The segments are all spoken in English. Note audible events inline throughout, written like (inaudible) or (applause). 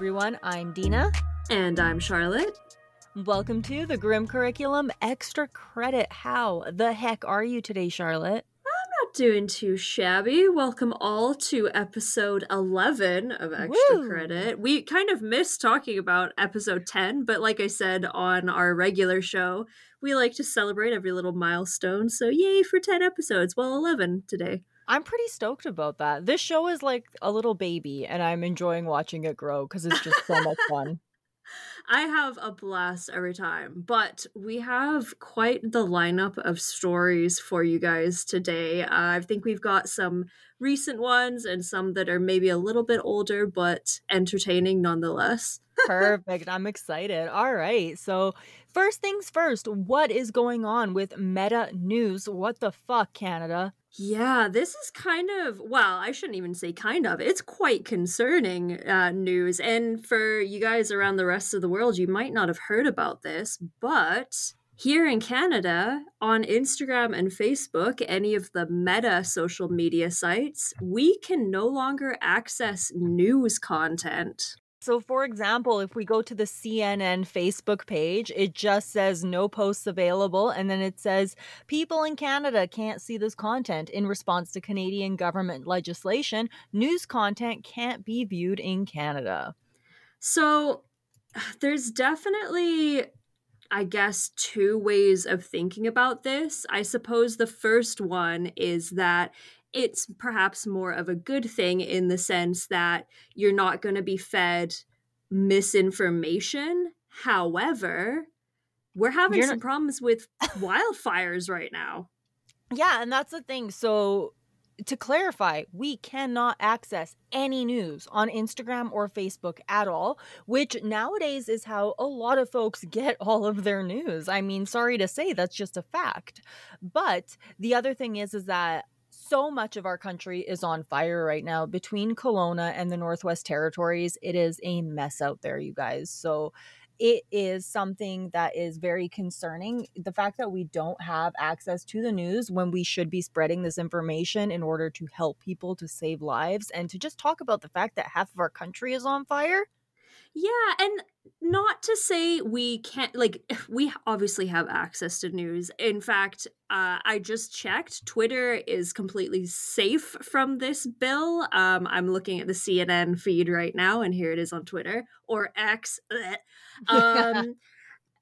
everyone. I'm Dina. And I'm Charlotte. Welcome to the Grim Curriculum Extra Credit. How the heck are you today, Charlotte? I'm not doing too shabby. Welcome all to episode 11 of Extra Woo! Credit. We kind of missed talking about episode 10, but like I said on our regular show, we like to celebrate every little milestone. So, yay for 10 episodes. Well, 11 today. I'm pretty stoked about that. This show is like a little baby, and I'm enjoying watching it grow because it's just so much fun. (laughs) I have a blast every time, but we have quite the lineup of stories for you guys today. Uh, I think we've got some recent ones and some that are maybe a little bit older, but entertaining nonetheless. (laughs) Perfect. I'm excited. All right. So, first things first, what is going on with Meta News? What the fuck, Canada? Yeah, this is kind of, well, I shouldn't even say kind of. It's quite concerning uh, news. And for you guys around the rest of the world, you might not have heard about this, but here in Canada, on Instagram and Facebook, any of the meta social media sites, we can no longer access news content. So, for example, if we go to the CNN Facebook page, it just says no posts available. And then it says people in Canada can't see this content. In response to Canadian government legislation, news content can't be viewed in Canada. So, there's definitely I guess, two ways of thinking about this. I suppose the first one is that it's perhaps more of a good thing in the sense that you're not going to be fed misinformation. However, we're having You're some not- problems with (laughs) wildfires right now. Yeah, and that's the thing. So, to clarify, we cannot access any news on Instagram or Facebook at all, which nowadays is how a lot of folks (laughs) get all of their news. I mean, sorry to say, that's just a fact. But the other thing is, is that so much of our country is on fire right now between Kelowna and the Northwest Territories. It is a mess out there, you guys. So, it is something that is very concerning. The fact that we don't have access to the news when we should be spreading this information in order to help people to save lives and to just talk about the fact that half of our country is on fire. Yeah, and not to say we can't, like, (laughs) we obviously have access to news. In fact, uh, I just checked. Twitter is completely safe from this bill. Um, I'm looking at the CNN feed right now, and here it is on Twitter or X. (laughs) (laughs) Um,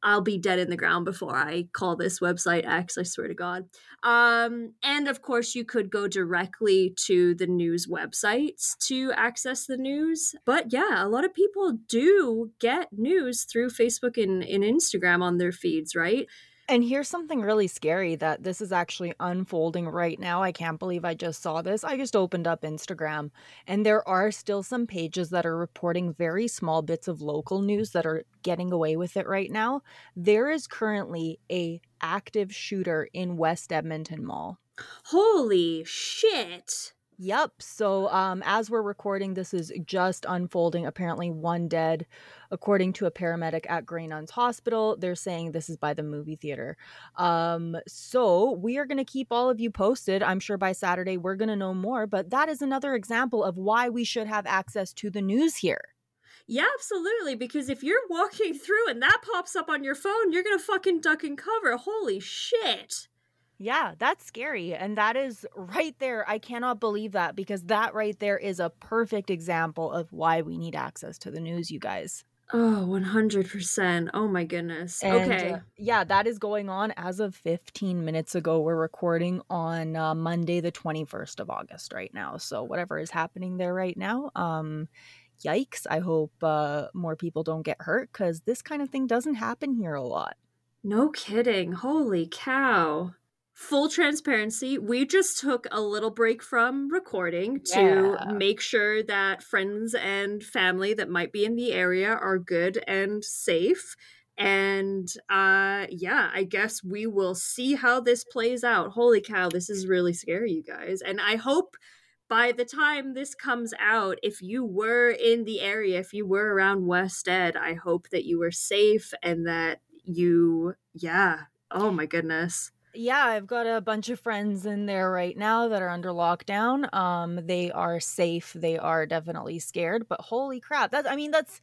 I'll be dead in the ground before I call this website X, I swear to God. Um, and of course, you could go directly to the news websites to access the news. But yeah, a lot of people do get news through Facebook and, and Instagram on their feeds, right? And here's something really scary that this is actually unfolding right now. I can't believe I just saw this. I just opened up Instagram and there are still some pages that are reporting very small bits of local news that are getting away with it right now. There is currently a active shooter in West Edmonton Mall. Holy shit. Yep. So, um, as we're recording, this is just unfolding. Apparently, one dead, according to a paramedic at Grey Nuns Hospital. They're saying this is by the movie theater. Um, so we are going to keep all of you posted. I'm sure by Saturday we're going to know more. But that is another example of why we should have access to the news here. Yeah, absolutely. Because if you're walking through and that pops up on your phone, you're gonna fucking duck and cover. Holy shit. Yeah, that's scary. And that is right there. I cannot believe that because that right there is a perfect example of why we need access to the news, you guys. Oh, 100%. Oh my goodness. And, okay. uh, yeah, that is going on as of 15 minutes ago. We're recording on uh, Monday, the 21st of August, right now. So, whatever is happening there right now, um, yikes. I hope uh, more people don't get hurt because this kind of thing doesn't happen here a lot. No kidding. Holy cow. Full transparency, we just took a little break from recording to Yeah. make sure that friends and family that might be in the area are good and safe. And uh yeah, I guess we will see how this plays out. Holy cow, this is really scary, you guys. And I hope by the time this comes out, if you were in the area, if you were around West Ed, I hope that you were safe and that you, yeah. Oh my goodness. Yeah, I've got a bunch of friends in there right now that are under lockdown. Um, they are safe. They are definitely scared, but holy crap. That's I mean, that's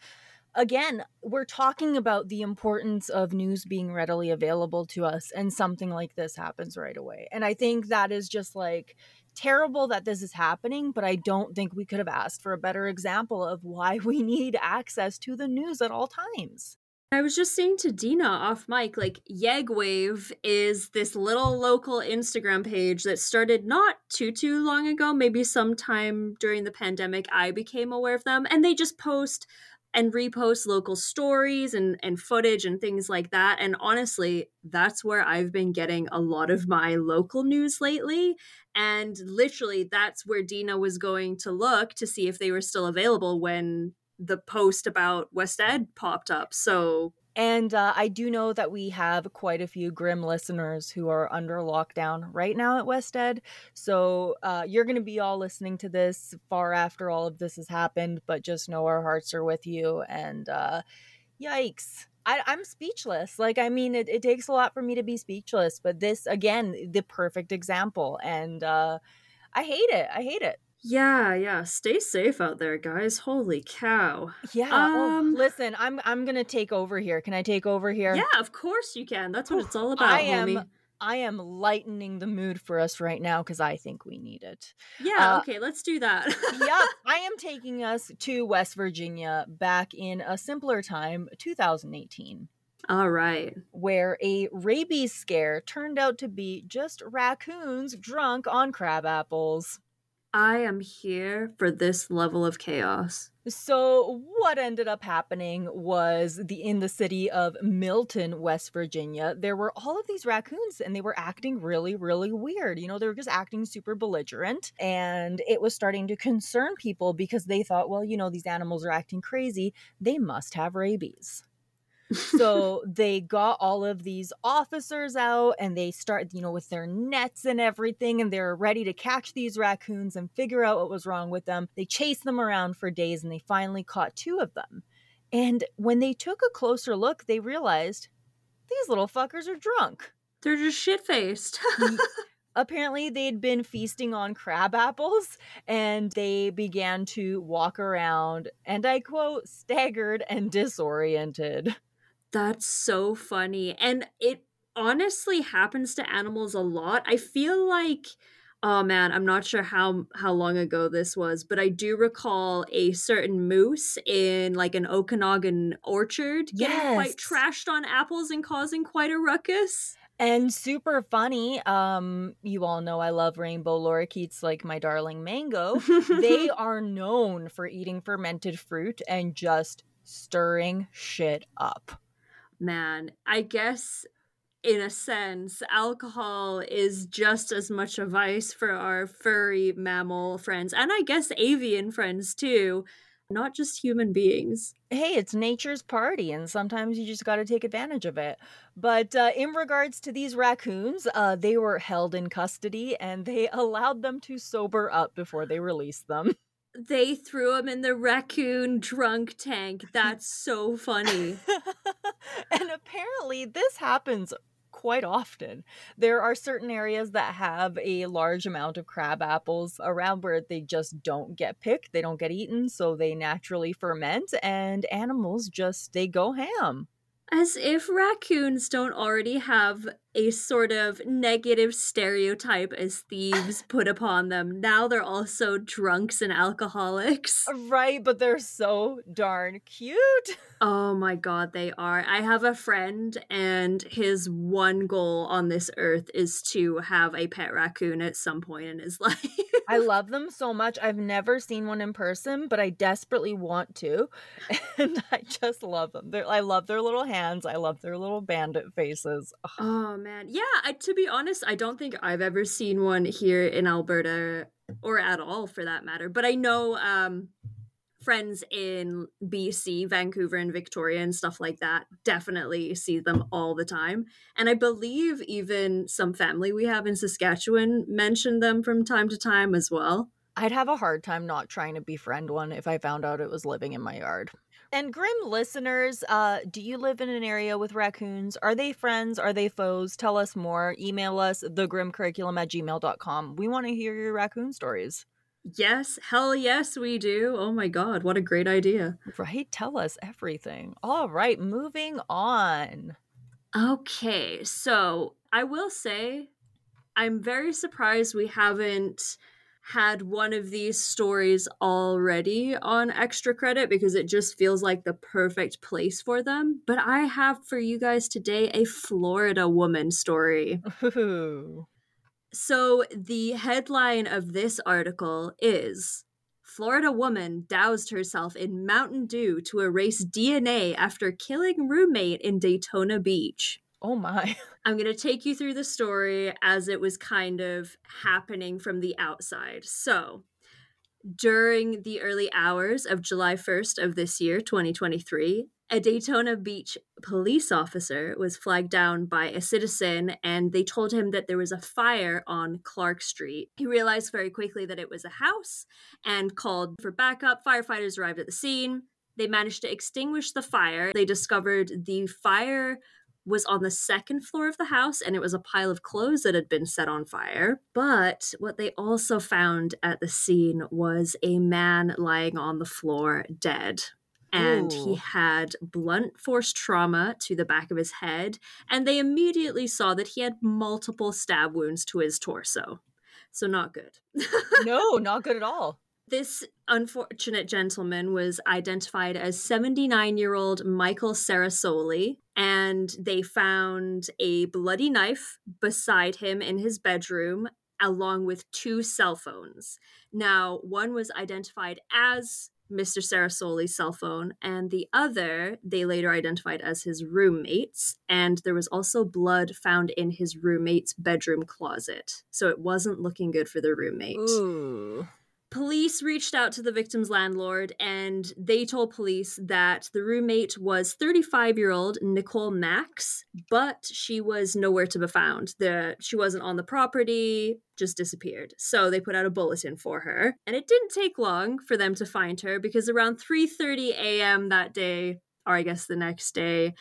again, we're talking about the importance of news being readily available to us, and something like this happens right away. And I think that is just like terrible that this is happening, but I don't think we could have asked for a better example of why (laughs) we need access to the news at all times. I was just saying to Dina off mic, like Yegwave is this little local Instagram page that started not too too long ago, maybe sometime during the pandemic. I became aware of them, and they just post and repost local stories and, and footage and things like that. And honestly, that's where I've been getting a lot of my local news lately. And literally, that's where Dina was going to look to see if they were still available when the post about West Ed popped up. So and uh, I do know that we have quite a few grim listeners who are under lockdown right now at West Ed. So uh, you're going to be all listening to this far after all of this has happened, but just know our hearts are with you. And uh, yikes. I, am speechless. Like, I mean, it, it, takes a lot for me to be speechless, but this, again, the perfect example. And uh, I hate it. I hate it. Yeah, yeah. Stay safe out there, guys. Holy cow. Yeah. Um, oh, listen, I'm I'm gonna take over here. Can I take over here? Yeah, of course you can. That's what it's all about. I homie. am I am lightening the mood for us right now because I think we need it. Yeah, uh, okay, let's do that. yeah, (laughs) I am taking us to West Virginia back in a simpler time, 2018. All right. Where a rabies scare turned out to be just raccoons drunk on crab apples. I am here for this level of chaos. So what ended up happening was the in the city of Milton, West Virginia, there were all of these raccoons and they were acting really really weird. You know, they were just acting super belligerent and it was starting to concern people because they thought, well, you know, these animals are acting crazy, they must have rabies so they got all of these officers out and they start, you know, with their nets and everything, and they're ready to catch these raccoons and figure out what was wrong with them. They chased them around for days and they finally caught two of them. And when they took a closer look, they realized these little fuckers are drunk. They're just shit faced. (laughs) apparently they'd been feasting on crab apples and they began to walk around and i quote staggered and disoriented that's so funny. And it honestly happens to animals a lot. I feel like oh man, I'm not sure how how long ago this was, but I do recall a certain moose in like an Okanagan orchard getting yes. quite trashed on apples and causing quite a ruckus. And super funny. Um, you all know I love rainbow lorikeets like my darling mango. they (laughs) are known for eating fermented fruit and just stirring shit up man, I guess in a sense, alcohol is just as much a vice for our furry mammal friends, and I guess avian friends too, not just human beings. Hey, it's nature's party, and sometimes you just got to take advantage of it. But uh, in regards to these raccoons, uh, they were held in custody and they (laughs) allowed them to sober up before they released them. They threw him in the raccoon drunk tank. That's so funny. (laughs) and apparently, this happens quite often. There are certain areas that have a large amount of crab apples around where they just don't get picked, they don't get eaten, so they naturally ferment and animals just they go ham. As if raccoons don't already have a sort of negative stereotype as thieves (laughs) put upon them. Now they're also drunks and alcoholics. Right, but they're so darn cute. (laughs) Oh my god, they are. I have a friend, and his one goal on this earth is to have a pet raccoon at some point in his (laughs) life. I (laughs) love them so much. I've never seen one in person, but I desperately want to. (laughs) And I just love them. They're, I love their little hands. I love their little bandit faces. Oh man. Yeah, I, to be honest, I don't think I've ever seen one here in Alberta or at all for that matter. But I know um, friends in BC, Vancouver, and Victoria and stuff like that definitely see them all the time. And I believe even some family we have in Saskatchewan mentioned them from time to time as well. I'd have a hard time not trying to befriend one if I found out it was living in my yard. And Grim listeners, uh, do you live in an area with raccoons? Are they friends? Are they foes? Tell us more. Email us thegrimcurriculum at gmail.com. We want to hear your raccoon stories. Yes, hell yes, we do. Oh my god, what a great idea. Right? Tell us everything. All right, moving on. Okay, so I will say I'm very surprised we haven't had one of these stories already on extra credit because it just feels like the perfect place for them. But I have for you guys today a Florida woman story. (laughs) Ooh. So the headline of this article is Florida woman doused herself in Mountain Dew to erase DNA after killing roommate in Daytona Beach. Oh my. (laughs) I'm going to take you through the story as it was kind of happening from the outside. So, during the early hours of July 1st of this year, 2023, a Daytona Beach police officer was flagged down by a citizen and they told him that there was a fire on Clark Street. He realized very quickly that it was a house and called for backup. Firefighters arrived at the scene. They managed to extinguish the fire. They discovered the fire was on the second floor of the house and it was a pile of clothes that had been set on fire. But what they also found at the scene was a man lying on the floor dead. And Ooh. he had blunt force trauma to the back of his head. And they immediately saw that he had multiple stab wounds to his torso. So, not good. no, (laughs) not good at all. This unfortunate gentleman was identified as 79 year old Michael Sarasoli, and they found a bloody knife beside him in his bedroom, along with two cell phones. Now, one was identified as Mr. Sarasoli's cell phone, and the other they later identified as his roommate's. And there was also blood found in his roommate's bedroom closet. So it wasn't looking good for the roommate. Ooh. Police reached out to the victim's landlord and they told police that the roommate was 35 year old Nicole Maks, but she was nowhere to be found. The, she wasn't on the property, just disappeared. So they put out a bulletin for her. And it didn't take long for them to find her because around 3:30 a.m. that day, or I guess the next day,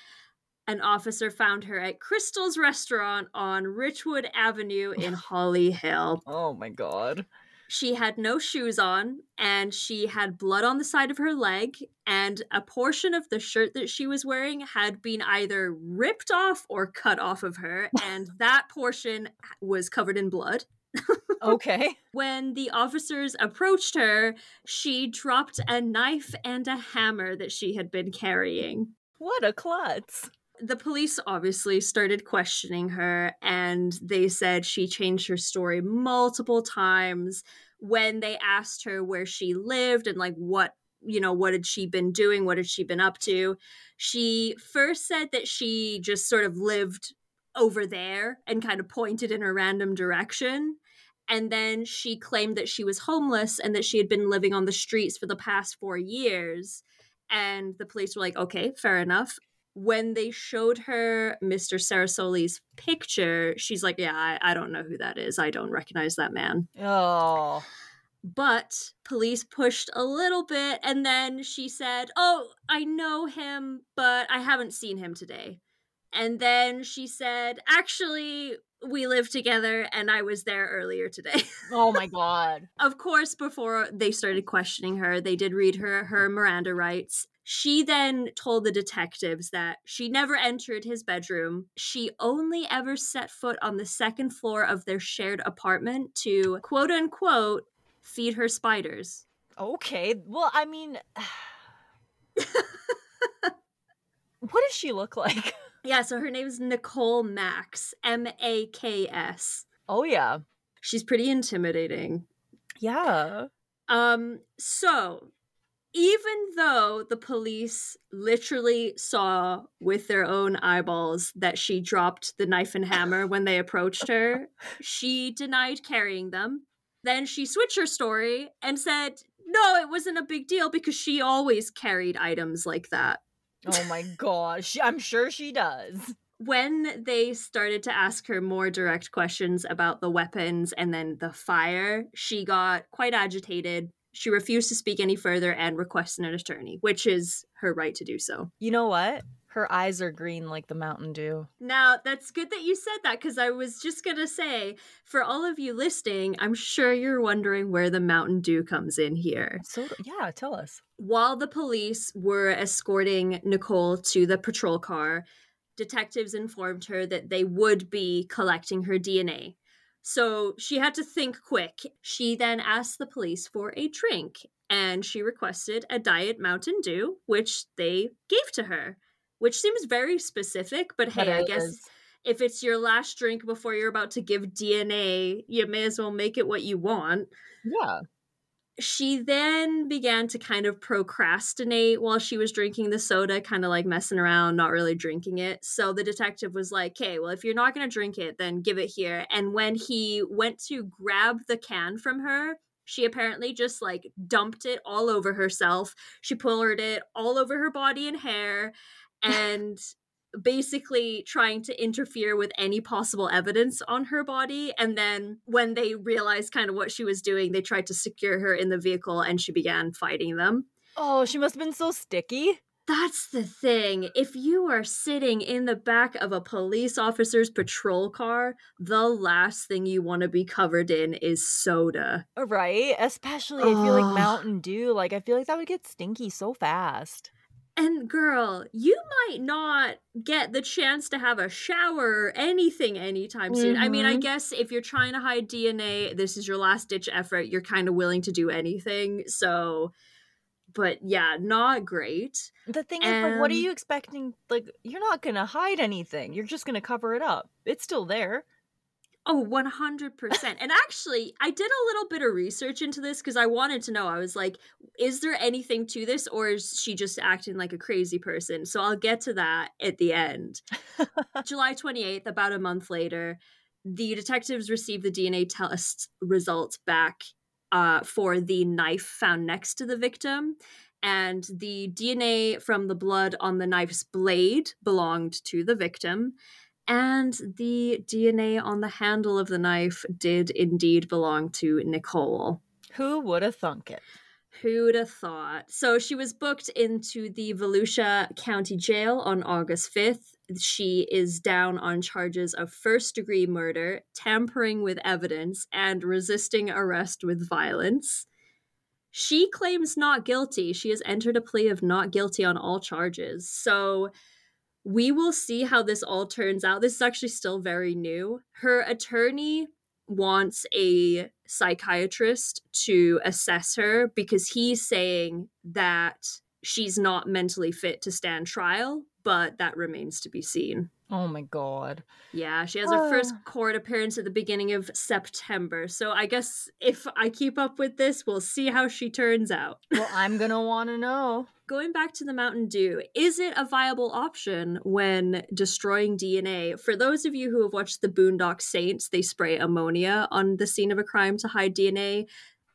an officer found her at Crystal's restaurant on Ridgewood Avenue in (laughs) Holly Hill. Oh my god. She had no shoes on and she had blood on the side of her leg, and a portion of the shirt that she was wearing had been either ripped off or cut off of her, (laughs) and that portion was covered in blood. (laughs) Okay. When the officers approached her, she dropped a knife and a hammer that she had been carrying. What a klutz. The police obviously started questioning her, and they said she changed her story multiple times when they asked her where she lived and like what you know what had she been doing what had she been up to. She first said that she just sort of lived over there and kind of pointed in a random direction and then she claimed that she was homeless and that she had been living on the streets for the past four years and the police were like okay fair enough when they showed her Mr. Sarasoli's picture, she's like, Yeah, I, I don't know who that is. I don't recognize that man. Oh. But police pushed a little bit, and then she said, Oh, I know him, but I haven't seen him today. And then she said, Actually, we live together, and I was there earlier today. Oh my (laughs) god. of course, before they started questioning her, they did read her her Miranda rights. She then told the detectives that she never entered his bedroom. She only ever set foot on the second floor of their shared apartment to quote unquote feed her spiders. Okay. Well, I mean, (sighs) what does she look like? (laughs) Yeah, so her name is Nicole Maks, M A K S. Oh yeah. She's pretty intimidating. Yeah. Um, so even though the police literally saw with their own eyeballs that she dropped the knife and hammer when they approached her, she denied carrying them. Then she switched her story and said, no, it wasn't a big deal because she always carried items like that. Oh my (laughs) gosh. I'm sure she does. When they started to ask her more direct questions about the weapons and then the fire, she got quite agitated She refused to speak any further and requested an attorney, which is her right to do so. You know what? Her eyes are green like the Mountain Dew. Now, that's good that you said that because I was just going to say, for all of you listening, I'm sure you're wondering where the Mountain Dew comes in here. So, yeah, tell us. While the police were escorting Nicole to the patrol car, detectives informed her that they would be collecting her DNA. So she had to think quick. She then asked the police for a drink and she requested a Diet Mountain Dew, which they gave to her which seems very specific, but hey, I guess if it's your last drink before you're about to give DNA, you may as well make it what you want. Yeah. She then began to kind of procrastinate while she was drinking the soda, kind of like messing around, not really drinking it. So the detective was like, okay, well, if you're not going to drink it, then give it here. And when he went to grab the can from her, she apparently just like dumped it all over herself. She poured it all over her body and hair (laughs) and basically trying to interfere with any possible evidence on her body. And then when they realized kind of what she was doing, they tried to secure her in the vehicle and she began fighting them. Oh, she must have been so sticky. That's the thing. If you are sitting in the back of a police officer's patrol car, the last thing you want to be covered in is soda. Right? Especially if you're like Mountain Dew. Like, I feel like that would get stinky so fast. And girl, you might not get the chance to have a shower or anything anytime soon. Mm-hmm. I mean, I mm-hmm. guess if you're trying to hide DNA, this is your last ditch effort. You're kind of willing to do anything. So, but yeah, not great. The thing and... is, like, what are you expecting? Like, you're not going to hide anything. You're just going to cover it up. It's still there. Oh, 100%. and actually, I did a little bit of research into this because I wanted to know. I was like, is there anything to this or is she just acting like a crazy person? So I'll get to that at the end. (laughs) July 28th, about a month later, the detectives received the DNA test results back uh, for the knife found next to the victim. And the DNA from the blood on the knife's blade belonged to the victim and the DNA on the handle of the knife did indeed belong to Nicole. Who would have thunk it? Who'd have thought? So she was booked into the Volusia County Jail on August 5th. She is down on charges of first degree murder, tampering with evidence, and resisting arrest with violence. She claims not guilty. She has entered a plea of not guilty on all charges. So we will see how this all turns out. This is actually still very new. Her attorney wants a psychiatrist to assess her because he's saying that she's not mentally fit to stand trial, but that remains to be seen. Oh my god. Yeah, she has her first court appearance at the beginning of September. So I guess if I keep up with this, we'll see how she turns out. Well, I'm going (laughs) to want to know. Going back to the Mountain Dew, is it a viable option when destroying DNA? For those of you who have watched the Boondock Saints, they spray ammonia on the scene of a crime to hide DNA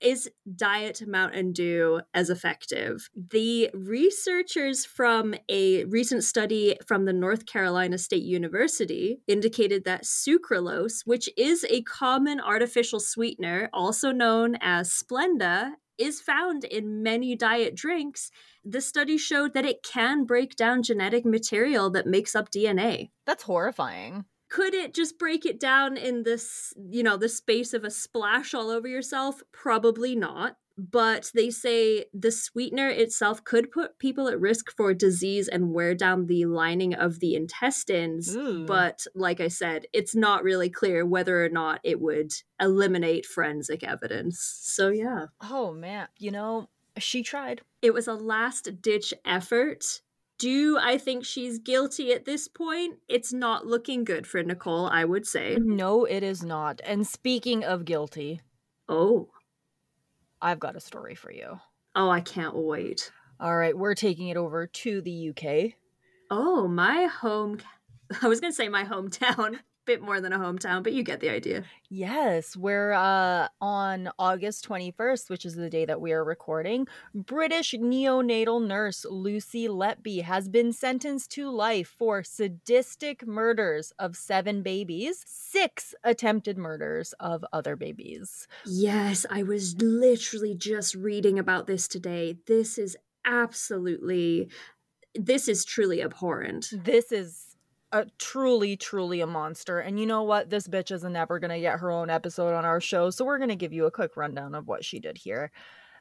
is Diet Mountain Dew as effective? The researchers from a recent study from the North Carolina State University indicated that sucralose, which is a common artificial sweetener, also known as Splenda, is found in many diet drinks. The study showed that it can break down genetic material that makes up DNA. That's horrifying could it just break it down in this you know the space of a splash all over yourself? Probably not. But they say the sweetener itself could put people at risk for disease and wear down the lining of the intestines. Ooh. but like i said it's not really clear whether or not it would eliminate forensic evidence. So yeah. Oh man. You know she tried. It was a last ditch effort do I think she's guilty at this point? It's not looking good for Nicole, I would say. No, it is not. And speaking of guilty, oh, I've got a story for you. Oh, I can't wait. All right, we're taking it over to the UK. Oh, my home. (laughs) I was going to say my hometown. Bit more than a hometown, but you get the idea. Yes, we're uh, on August 21st, which is the day that we are recording. British neonatal nurse Lucy Letby has been sentenced to life for sadistic murders of seven babies, six attempted murders of other babies. Yes, I was literally just reading about this today. This is absolutely, this is truly abhorrent. This is a truly, truly a monster. And you know what? This bitch is never gonna get her own episode on our show, so we're gonna give you a quick rundown of what she did here.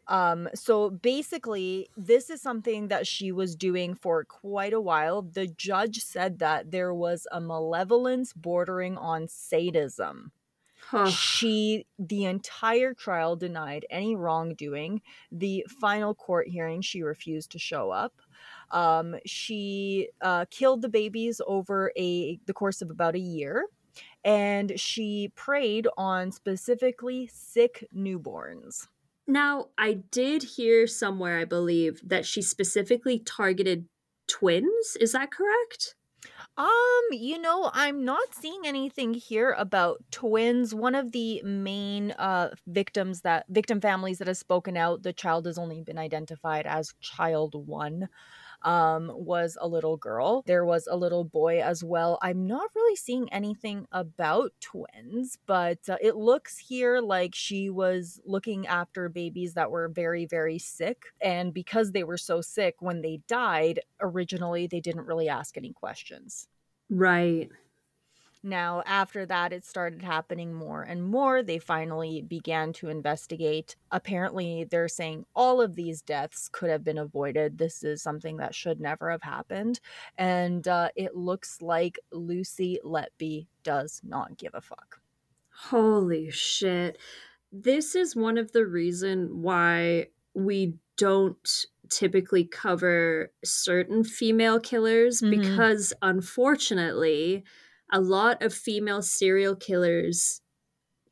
Um, so basically, this is something that she was doing for quite a while. The judge said that there was a malevolence bordering on sadism. Huh. She, the entire trial, denied any wrongdoing. The final court hearing, she refused to show up. Um, she uh, killed the babies over a the course of about a year, and she preyed on specifically sick newborns. Now, I did hear somewhere, I believe, that she specifically targeted twins. Is that correct? Um, you know, I'm not seeing anything here about twins. One of the main uh victims that victim families that has spoken out, the child has only been identified as child 1 um, was a little girl. There was a little boy as well. I'm not really seeing anything about twins, but uh, it looks here like she was looking after babies that were very, very sick. And because they were so sick, when they died, originally they didn't really ask any questions. Right. Now, after that, it started happening more and more. They finally began to investigate. Apparently, they're saying all of these deaths could have been avoided. This is something that should never have happened. And uh, it looks like Lucy Letby does not give a fuck. Holy shit. This is one of the reason why we don't typically cover certain female killers mm-hmm. because unfortunately a lot of female serial killers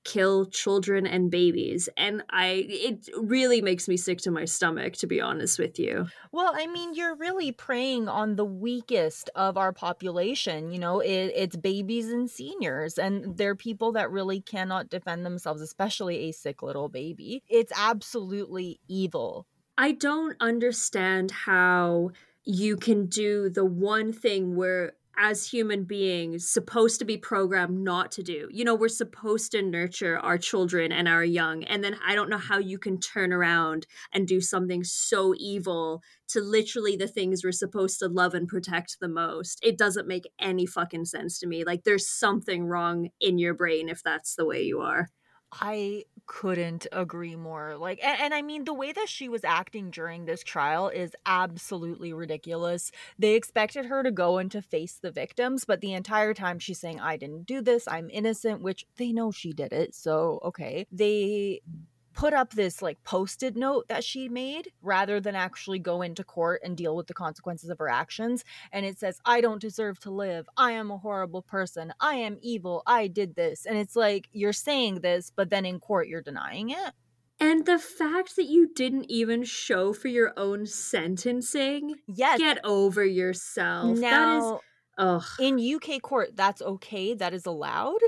kill children and babies and i it really makes me sick to my stomach to be honest with you. Well i mean you're really preying on the weakest of our population you know it, it's babies and seniors and they're people that really cannot defend themselves especially a sick little baby. It's absolutely evil. I don't understand how you can do the one thing where as human beings supposed to be programmed not to do. You know, we're supposed to nurture our children and our young. And then I don't know how you can turn around and do something so evil to literally the things we're supposed to love and protect the most. It doesn't make any fucking sense to me. Like there's something wrong in your brain if that's the way you are. I couldn't agree more. Like, and, and, I mean, the way that she was acting during this trial is absolutely ridiculous. They expected her to go and to face the victims, but the entire time she's saying, I didn't do this, I'm innocent, which they know she did it. So, okay. They put up this like posted note that she made rather than actually go into court and deal with the consequences of her actions. And it says, I don't deserve to live. I am a horrible person. I am evil. I did this. And it's like, you're saying this, but then in court, you're denying it. And the fact that you didn't even show for your own sentencing, yes. get over yourself. Now, that is, ugh. in UK court, that's okay. That is allowed.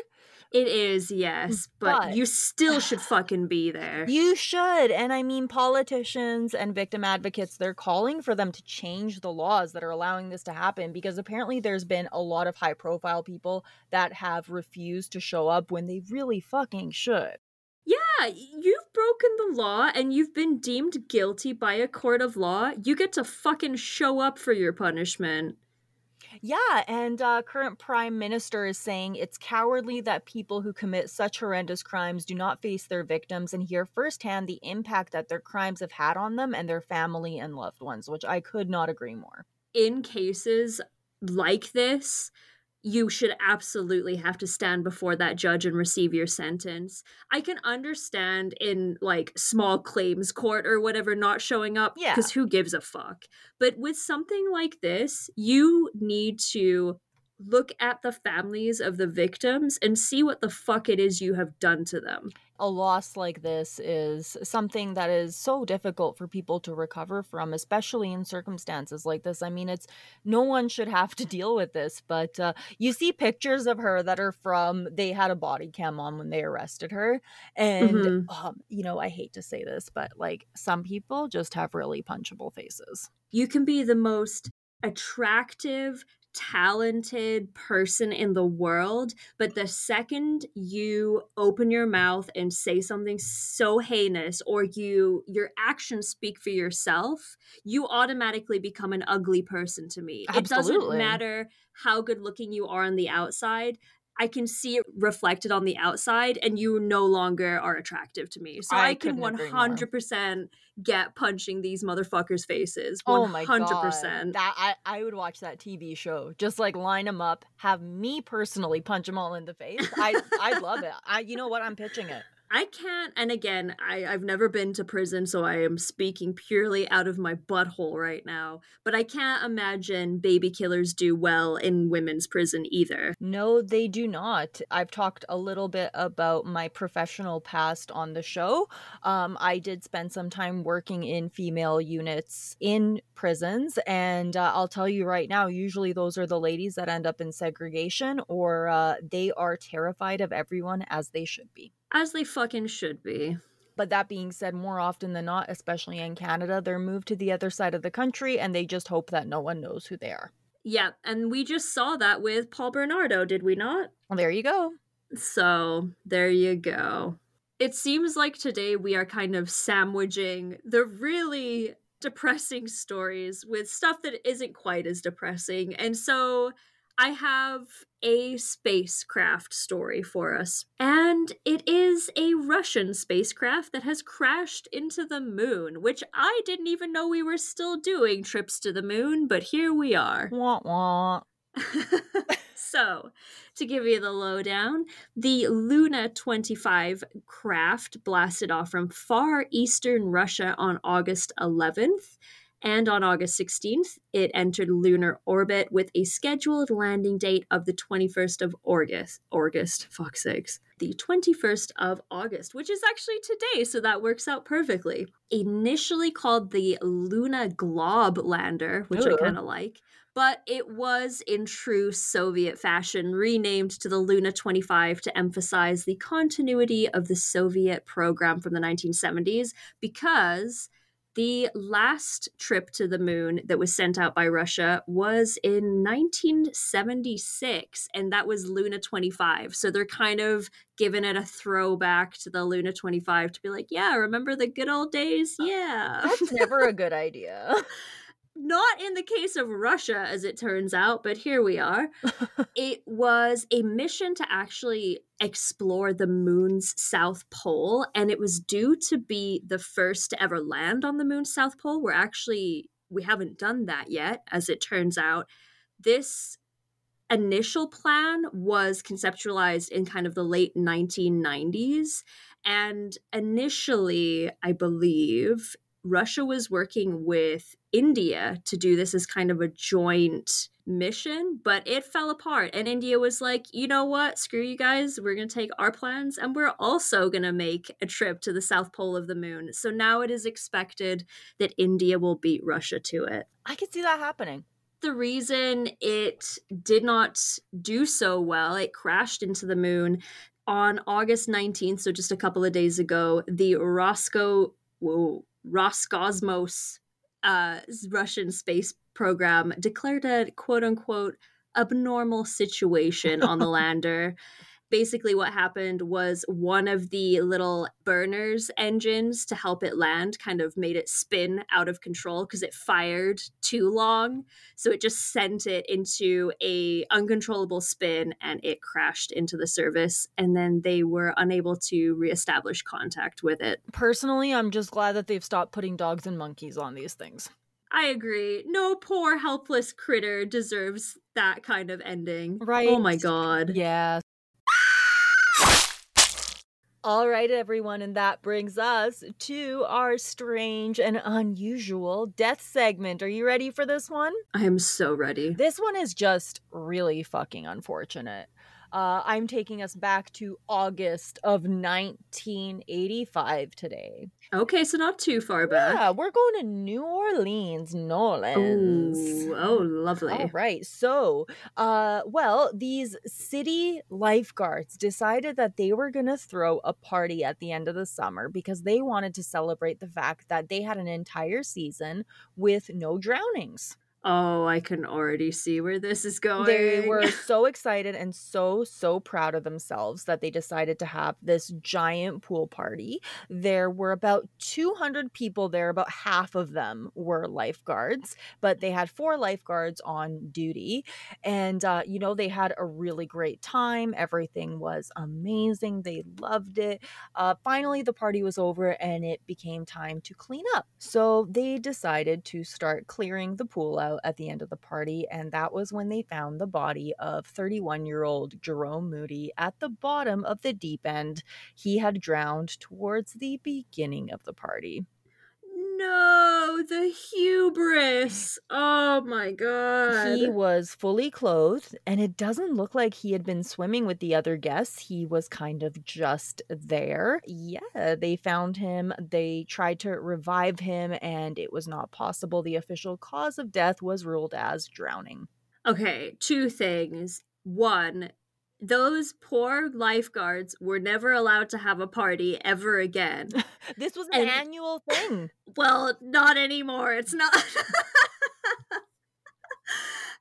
It is, yes, but, but, you still should (sighs) fucking be there. You should. And I mean, politicians and victim advocates, they're calling for them to change the laws that are allowing this to happen because apparently there's been a lot of high profile people that have refused to show up when they really fucking should. Yeah, you've broken the law and you've been deemed guilty by a court of law. You get to fucking show up for your punishment. Yeah, and uh, current prime minister is saying it's cowardly that people who commit such horrendous crimes do not face their victims and hear firsthand the impact that their crimes have had on them and their family and loved ones, which I could not agree more. In cases like this, you should absolutely have to stand before that judge and receive your sentence. I can understand in like small claims court or whatever not showing up yeah. because who gives a fuck. But with something like this, you need to look at the families of the victims and see what the fuck it is you have done to them. A loss like this is something that is so difficult for people to recover from, especially in circumstances like this. I mean, it's no one should have to (laughs) deal with this, but uh, you see pictures of her that are from they had a body cam on when they arrested her. And, mm-hmm. um, you know, I hate to say this, but like some people just have really punchable faces. You can be the most attractive, talented person in the world, but the second you open your mouth and say something so heinous or you your actions speak for yourself, you automatically become an ugly person to me. Absolutely. It doesn't matter how good looking you are on the outside. I can see it reflected on the outside and you no longer are attractive to me. So I, I can 100% get punching these motherfuckers' faces. 100%. Oh my god. That I, I would watch that TV show. Just like line them up, have me personally punch them all in the face. I I love it. I you know what? I'm pitching it. I can't, and again, I, I've never been to prison, so I am speaking purely out of my butthole right now. But I can't imagine baby killers do well in women's prison either. No, they do not. I've talked a little bit about my professional past on the show. Um, I did spend some time working in female units in prisons, and uh, I'll tell you right now, usually those are the ladies that end up in segregation or uh, they are terrified of everyone as they should be. As they fucking should be. But that being said, more often than not, especially in Canada, they're moved to the other side of the country and they just hope that no one knows who they are. Yeah, and we just saw that with Paul Bernardo, did we not? Well, there you go. So, there you go. It seems like today we are kind of sandwiching the really depressing stories with stuff that isn't quite as depressing. And so I have a spacecraft story for us. And it is a Russian spacecraft that has crashed into the moon, which I didn't even know we were still doing trips to the moon, but here we are. (laughs) Wah wah. so, to give you the lowdown, the Luna 25 craft blasted off from far eastern Russia on August 11th and on August 16th, it entered lunar orbit with a scheduled landing date of the 21st of August. August, fuck's sakes. The 21st of August, which is actually today, so that works out perfectly. Initially called the Luna Glob lander, which Ooh. I oh. kind of like, but it was in true Soviet fashion renamed to the Luna 25 to emphasize the continuity of the Soviet program from the 1970s because the last trip to the moon that was sent out by Russia was in 1976, and that was Luna 25. So they're kind of giving it a throwback to the Luna 25 to be like, yeah, remember the good old days? Uh, yeah. That's never a good idea. (laughs) Not in the case of Russia, as it turns out, but here we are. (laughs) it was a mission to actually explore the moon's south pole, and it was due to be the first to ever land on the moon's south pole. We're actually, we haven't done that yet, as it turns out. This initial plan was conceptualized in kind of the late 1990s. And initially, I believe Russia was working with India to do this as kind of a joint mission, but it fell apart. And India was like, you know what? Screw you guys. We're going to take our plans and we're also going to make a trip to the South Pole of the moon. So now it is expected that India will beat Russia to it. I could see that happening. The reason it did not do so well, it crashed into the moon on August 19th, so just a couple of days ago, the Roscoe, whoa, Roscosmos uh, Russian space program declared a quote unquote abnormal situation on the (laughs) lander basically what happened was one of the little burners engines to help it land kind of made it spin out of control because it fired too long so it just sent it into a uncontrollable spin and it crashed into the service and then they were unable to reestablish contact with it personally i'm just glad that they've stopped putting dogs and monkeys on these things I agree. No poor helpless critter deserves that kind of ending. Right. Oh my god. Yeah. All right, everyone, and that brings us to our strange and unusual death segment. Are you ready for this one? I am so ready. This one is just really fucking unfortunate. Uh, I'm taking us back to August of 1985 today. Okay, so not too far back. Yeah, we're going to New Orleans, Nolans. Ooh, oh, lovely. All right. So, uh, well, these city lifeguards decided that they were going to throw a party at the end of the summer because they wanted to celebrate the fact that they had an entire season with no drownings. Oh, I can already see where this is going. They were (laughs) so excited and so, so proud of themselves that they decided to have this giant pool party. There were about 200 people there, about half of them were lifeguards, but they had four lifeguards on duty. And, uh, you know, they had a really great time. Everything was amazing. They loved it. Uh, finally, the party was over and it became time to clean up. So they decided to start clearing the pool out at the end of the party, and that was when they found the body of 31 year old Jerome Moody at the bottom of the deep end. He had drowned towards the beginning of the party. No, the hubris. Oh my god. He was fully clothed, and it doesn't look like he had been swimming with the other guests. He was kind of just there. Yeah, they found him. They tried to revive him, and it was not possible. The official cause of death was ruled as drowning. Okay, two things. One, those poor lifeguards were never allowed to have a party ever again. (laughs) this was an and, annual thing. Well, not anymore. It's not. (laughs)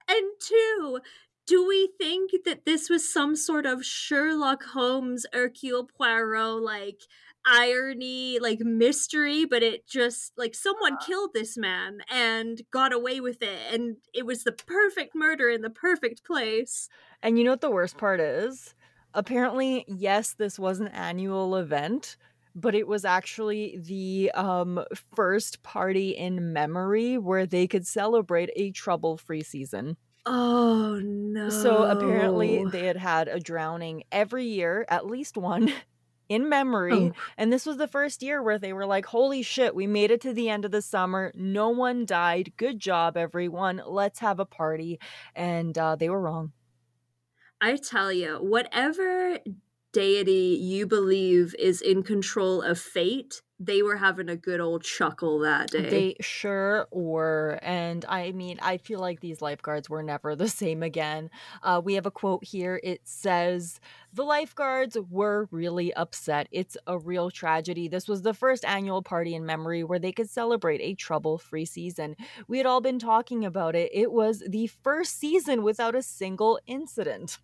and two, do we think that this was some sort of Sherlock Holmes, Hercule Poirot, like irony, like mystery, but it just like someone uh, killed this man and got away with it, and it was the perfect murder in the perfect place. And you know what the worst part is? Apparently, yes, this was an annual event, but it was actually the um, first party in memory where they could celebrate a trouble free season. Oh no. So apparently they had had a drowning every year, at least one (laughs) in memory. Oh. And this was the first year where they were like, holy shit, we made it to the end of the summer. No one died. Good job, everyone. Let's have a party. And uh, they were wrong. I tell you, whatever deity you believe is in control of fate, they were having a good old chuckle that day. They sure were. And I mean, I feel like these lifeguards were never the (laughs) same again. Uh, we have a quote here. It says, The lifeguards were really upset. It's a real tragedy. This was the first annual party in memory where they could celebrate a trouble free season. We had all been talking about it. It was the first season without a single incident.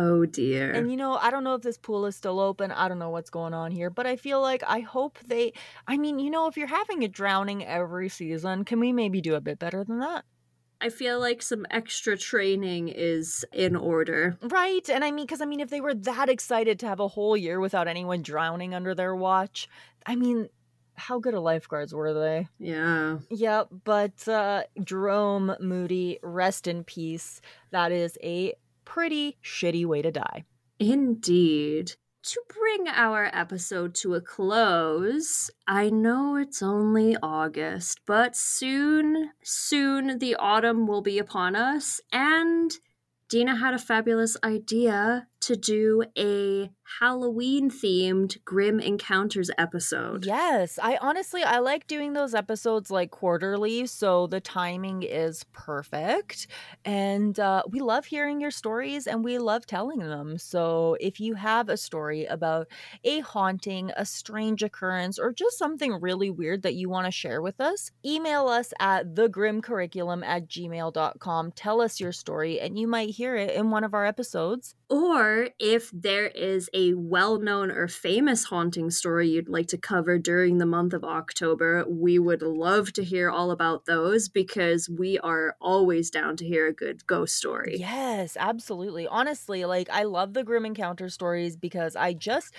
Oh dear. And you know, I don't know if this pool is still open. I don't know what's going on here, but I feel like I hope they I mean, you know, if you're having a drowning every season, can we maybe do a bit better than that? I feel like some extra training is in order. Right. And I mean, because I mean, if they were that excited to have a whole year without anyone drowning under their watch, I mean, how good of lifeguards were they? Yeah. Yeah, but uh Jerome Moody, rest in peace. That is a pretty shitty way to die. Indeed. To bring our episode to a close, I know it's only August, but soon, soon the autumn will be upon us, and Dina had a fabulous idea to do a Halloween themed Grim Encounters episode. Yes, I honestly I like doing those episodes like quarterly, so the timing is perfect. And uh, we love hearing your stories and we love telling them. So if you have a story about a haunting, a strange occurrence, or just something really weird that you want to share with us, email us at thegrimcurriculum at gmail.com. Tell us your story, and you might hear it in one of our episodes. Or if there is a well known or famous haunting story you'd like to cover during the month of October, we would love to hear all about those because we are always down to hear a good ghost story. Yes, absolutely. Honestly, like I love the grim encounter stories because I just,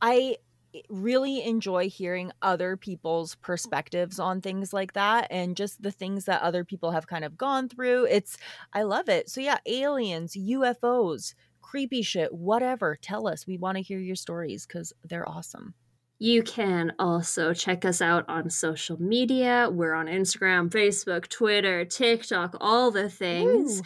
I eh, really enjoy hearing other people's perspectives on things like that and just the things that other people have kind of gone through. It's I love it. So yeah, aliens, UFOs, creepy shit, whatever. Tell us. We want to hear your stories because they're awesome. You can also check us out on social media. We're on Instagram, Facebook, Twitter, TikTok, all the things. Ooh.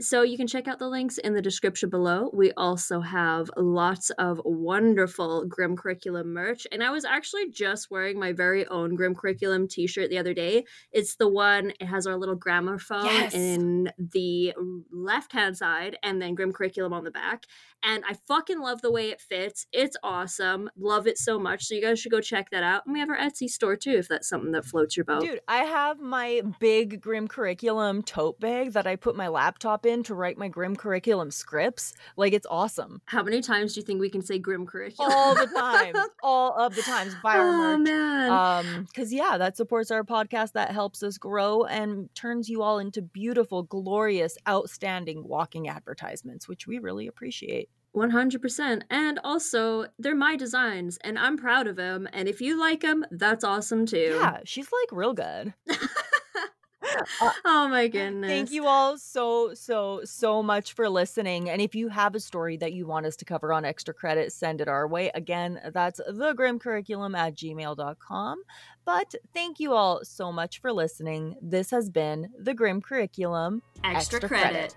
So you can check out the links in the description below. We also have lots of wonderful Grim Curriculum merch. And I was actually just wearing my very own Grim Curriculum t shirt the other day. It's the one, it has our little gramophone yes. in the left hand side and then Grim Curriculum on the back. And I fucking love the way it fits. It's awesome. Love it so much. So you guys should go check that out. And we have our Etsy store too, if that's something that floats your boat. Dude, I have my big Grim Curriculum tote bag that I put my laptop in to write my grim curriculum scripts. Like it's awesome. How many times do you think we can say grim curriculum? All the time. (laughs) All of the times. Buy our oh, merch. Man. Um, because yeah, that supports our podcast, that helps us grow and turns you all into beautiful, glorious, outstanding walking advertisements, which we really appreciate. 100%. And also, they're my designs and I'm proud of them. And if you like them, that's awesome too. Yeah, she's like real good. (laughs) Uh, (laughs) oh my goodness. Thank you all so, so, so much for listening. And if you have a story that you want us to cover on extra credit, send it our way. Again, that's the grim curriculum at gmail.com. But thank you all so much for listening. This has been the Grim Curriculum Extra, extra credit. credit.